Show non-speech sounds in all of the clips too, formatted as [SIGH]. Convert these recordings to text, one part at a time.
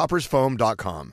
coffeetoppersfoam.com.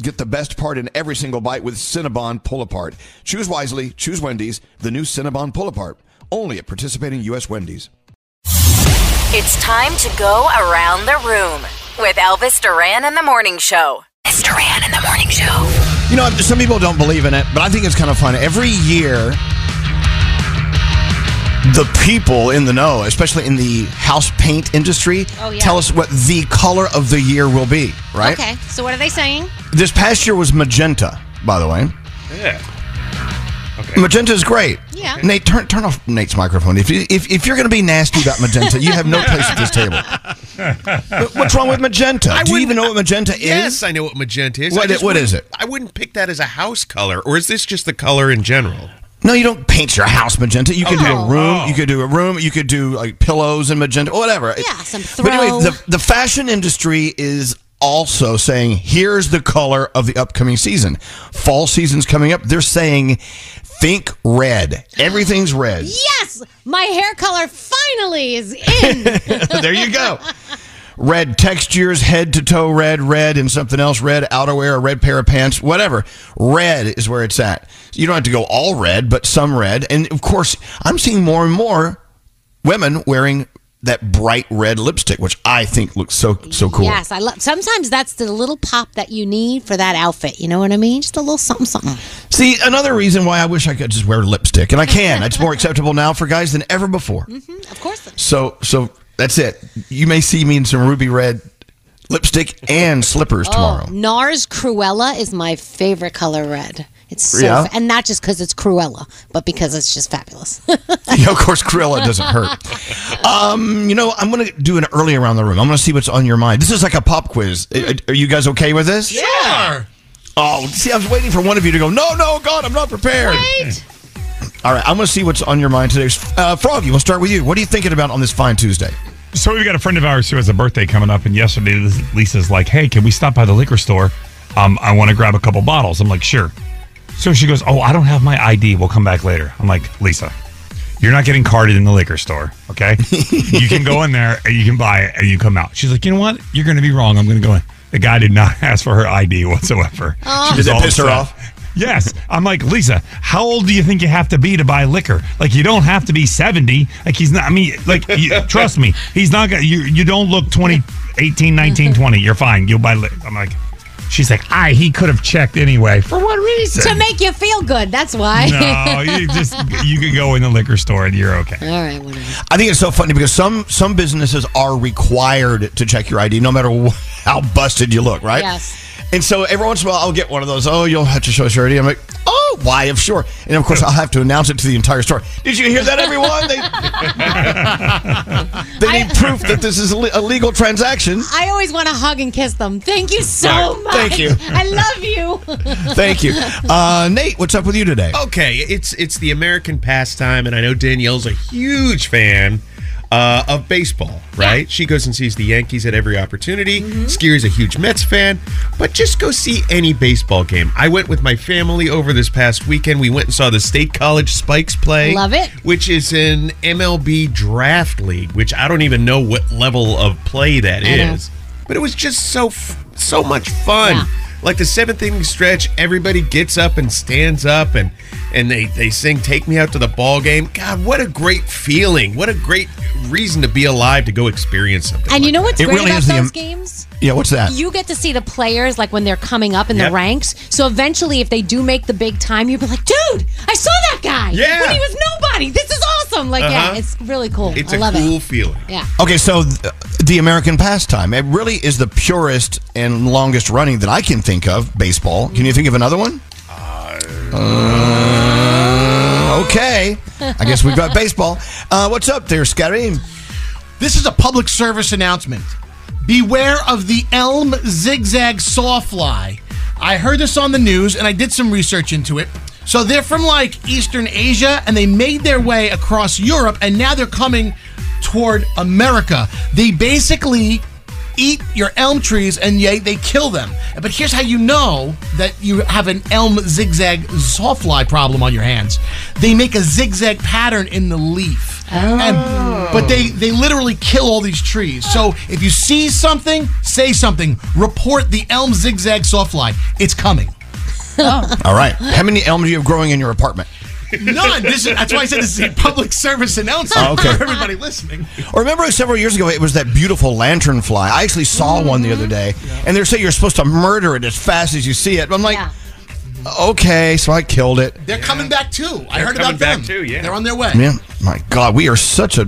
Get the best part in every single bite with Cinnabon Pull Apart. Choose wisely, choose Wendy's, the new Cinnabon Pull Apart. Only at participating U.S. Wendy's. It's time to go around the room with Elvis Duran and the Morning Show. Elvis Duran and the Morning Show. You know, some people don't believe in it, but I think it's kind of fun. Every year, the people in the know, especially in the house paint industry, Oh, yeah. tell us what the color of the year will be, right? Okay, so what are they saying? This past year was magenta, by the way. Yeah. Okay. Magenta is great. Yeah. Nate, turn turn off Nate's microphone. If you, if, if you're going to be nasty about magenta, you have no place at this table. [LAUGHS] What's wrong with magenta? I Do you wouldn't- even know what magenta is? Yes. I know what magenta is. What I just i- what wouldn't- is it? I wouldn't pick that as a house color, or is this just the color in general? No, you don't paint your house magenta. You could do a Oh. room. Oh. You could do a room. You could do like pillows and magenta, whatever. Yeah, some throw. But anyway, the the fashion industry is also saying here's the color of the upcoming season. Fall season's coming up. They're saying think red. Everything's red. Yes, my hair color finally is in. [LAUGHS] there you go. [LAUGHS] Red textures, head to toe red, red, and something else red, outerwear, a red pair of pants, whatever. Red is where it's at. You don't have to go all red, but some red. And of course, I'm seeing more and more women wearing that bright red lipstick, which I think looks so so cool. Yes, I love. Sometimes that's the little pop that you need for that outfit. You know what I mean? Just a little something, something. See, another reason why I wish I could just wear lipstick, and I can. It's more [LAUGHS] acceptable now for guys than ever before. Mm-hmm, of course. So, so that's it. You may see me in some ruby red lipstick and slippers tomorrow. Oh, NARS Cruella is my favorite color red. It's so, Yeah? fa- and not just because it's Cruella, but because it's just fabulous. [LAUGHS] yeah, of course, Cruella doesn't hurt. Um, you know, I'm going to do an early around the room. I'm going to see what's on your mind. This is like a pop quiz. Are you guys okay with this? Sure. Oh, see, I was waiting for one of you to go. No, no, God, I'm not prepared. All right, I'm going to see what's on your mind today. Uh, Froggy, we'll start with you. What are you thinking about on this fine Tuesday? So we've got a friend of ours who has a birthday coming up, and yesterday Lisa's like, "Hey, can we stop by the liquor store? Um, I want to grab a couple bottles." I'm like, "Sure." So she goes, "Oh, I don't have my ID. We'll come back later." I'm like, "Lisa, you're not getting carded in the liquor store, okay? [LAUGHS] you can go in there and you can buy it and you come out." She's like, "You know what? You're going to be wrong. I'm going to go in." The guy did not [LAUGHS] ask for her ID whatsoever. She Did that all piss her off? Yes. I'm like, Lisa, how old do you think you have to be to buy liquor? Like, you don't have to be 70. Like, he's not, I mean, like, you, trust me, he's not going to, you, you don't look 20, 18, 19, 20. You're fine. You'll buy liquor. I'm like, She's like, I he could have checked anyway. For what reason? To make you feel good. That's why. no, [LAUGHS] you just you can go in the liquor store and you're okay. All right, whatever. I think it's so funny because some some businesses are required to check your ID no matter how busted you look, right? Yes. And so every once in a while I'll get one of those. Oh, you'll have to show us your ID. I'm like, oh, why? Of sure. And of course I'll have to announce it to the entire store. Did you hear that, everyone? They, [LAUGHS] they need proof that this is a le- a legal transaction. I always want to hug and kiss them. Thank you so Right. much. Thank you. I love you. [LAUGHS] Thank you, uh, Nate. What's up with you today? Okay, it's it's the American pastime, and I know Danielle's a huge fan uh, of baseball, right? She goes and sees the Yankees at every opportunity. Mm-hmm. Skeery's a huge Mets fan, but just go see any baseball game. I went with my family over this past weekend. We went and saw the State College Spikes play. Love it. Which is an MLB draft league, which I don't even know what level of play that I know. But it was just so f- so much fun. Yeah. Like the seventh inning stretch, everybody gets up and stands up and and they they sing "Take Me Out to the Ball Game." God, what a great feeling! What a great reason to be alive to go experience something. And you know what's It great really about is the those am- games? Yeah, what's that? You get to see the players like when they're coming up in Yep. the ranks. So eventually, if they do make the big time, you'll be like, "Dude, I saw that guy. Yeah. when he was nobody. This is awesome." Like, yeah, Uh-huh. it's really cool. It's I a love cool it. feeling. Yeah. Okay, so th- the American pastime. It really is the purest and longest running that I can think of. Baseball. Can you think of another one? Uh, okay. I guess we've got [LAUGHS] baseball. Uh, what's up there, Skeery? This is a public service announcement. Beware of the elm zigzag sawfly. I heard this on the news and I did some research into it. So they're from like Eastern Asia and they made their way across Europe and now they're coming toward America. They basically eat your elm trees and they, they kill them. But here's how you know that you have an elm zigzag sawfly problem on your hands. They make a zigzag pattern in the leaf. And, oh. but they, they literally kill all these trees. So if you see something, say something. Report the elm zigzag sawfly. It's coming. [LAUGHS] Oh. All right. How many elms do you have growing in your apartment? None. This is, that's why I said this is a public service announcement Oh, okay. for everybody listening. Or remember several years ago, it was that beautiful lanternfly. I actually saw mm-hmm. one the other day, and they're saying you're supposed to murder it as fast as you see it. I'm like, Yeah. okay, so I killed it. They're coming back too. I They're heard coming about back them. too, yeah. They're on their way. Man, my God, we are such a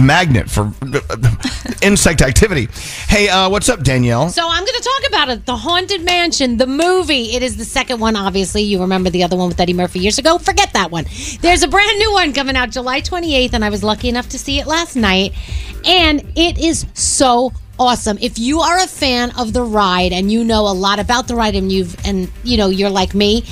magnet for insect activity. Hey, uh, what's up, Danielle? So I'm going to talk about it. The Haunted Mansion, the movie. It is the second one, obviously. You remember the other one with Eddie Murphy years ago. Forget that one. There's a brand new one coming out July 28th, and I was lucky enough to see it last night. And it is so awesome. If you are a fan of the ride and you know a lot about the ride and you've and you know you're like me,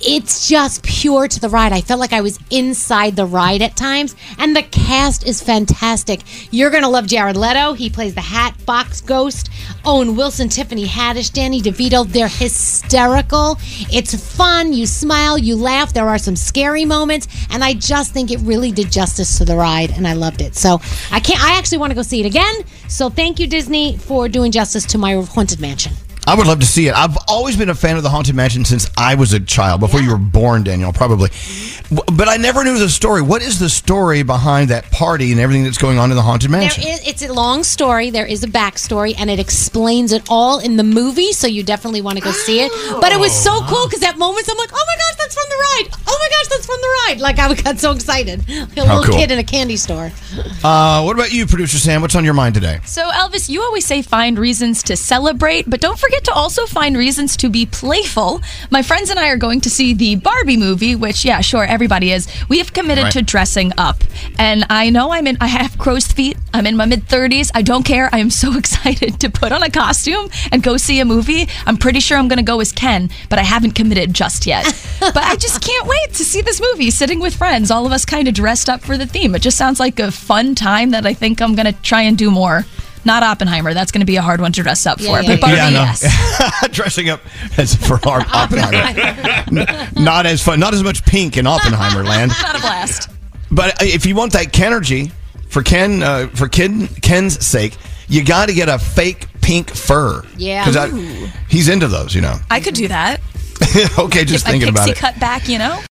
it's just pure to the ride. I felt like I was inside the ride at times, and the cast is fantastic. You're gonna love Jared Leto. He plays the Hat Box Ghost. Owen Wilson, Tiffany Haddish, Danny DeVito. They're hysterical. It's fun. You smile, you laugh. There are some scary moments, and I just think it really did justice to the ride, and I loved it. So I can't. I actually want to go see it again. So thank you, Disney, for doing justice to my haunted mansion. I would love to see it. I've always been a fan of the Haunted Mansion since I was a child, before you were born, Daniel, probably. Mm-hmm. But I never knew the story. What is the story behind that party and everything that's going on in the Haunted Mansion? is, it's a long story. There is a backstory, and it explains it all in the movie. So you definitely want to go see it. But it was so oh. cool because at moments I'm like, "Oh my gosh, that's from the ride! Oh my gosh, that's from the ride!" Like I got so excited, like [LAUGHS] a How little cool. kid in a candy store. Uh, what about you, producer Sam? What's on your mind today? So, Elvis, you always say find reasons to celebrate, but don't forget to also find reasons to be playful. My friends and I are going to see the Barbie movie, which, yeah, sure, everybody is. We have committed Right. to dressing up. And I know I'm in, I have crow's feet. I'm in my mid 30s. I don't care. I am so [LAUGHS] excited to put on a costume and go see a movie. I'm pretty sure I'm going to go as Ken, but I haven't committed just yet. [LAUGHS] but I just can't wait to see this movie, sitting with friends, all of us kind of dressed up for the theme. It just sounds like a fun time that I think I'm going to try and do more. Not Oppenheimer. That's going to be a hard one to dress up for. yeah, but yeah. Barbie, no. yes. [LAUGHS] Dressing up as for our [LAUGHS] Oppenheimer. Not as fun, not as much pink in Oppenheimer land. [LAUGHS] Not a blast. But uh, if you want that Kenergy for Ken, uh, for Ken, Ken's sake, you got to get a fake pink fur. Yeah. because he's into those. You know. I could do that. [LAUGHS] okay, just Get thinking about it. cut back, you know?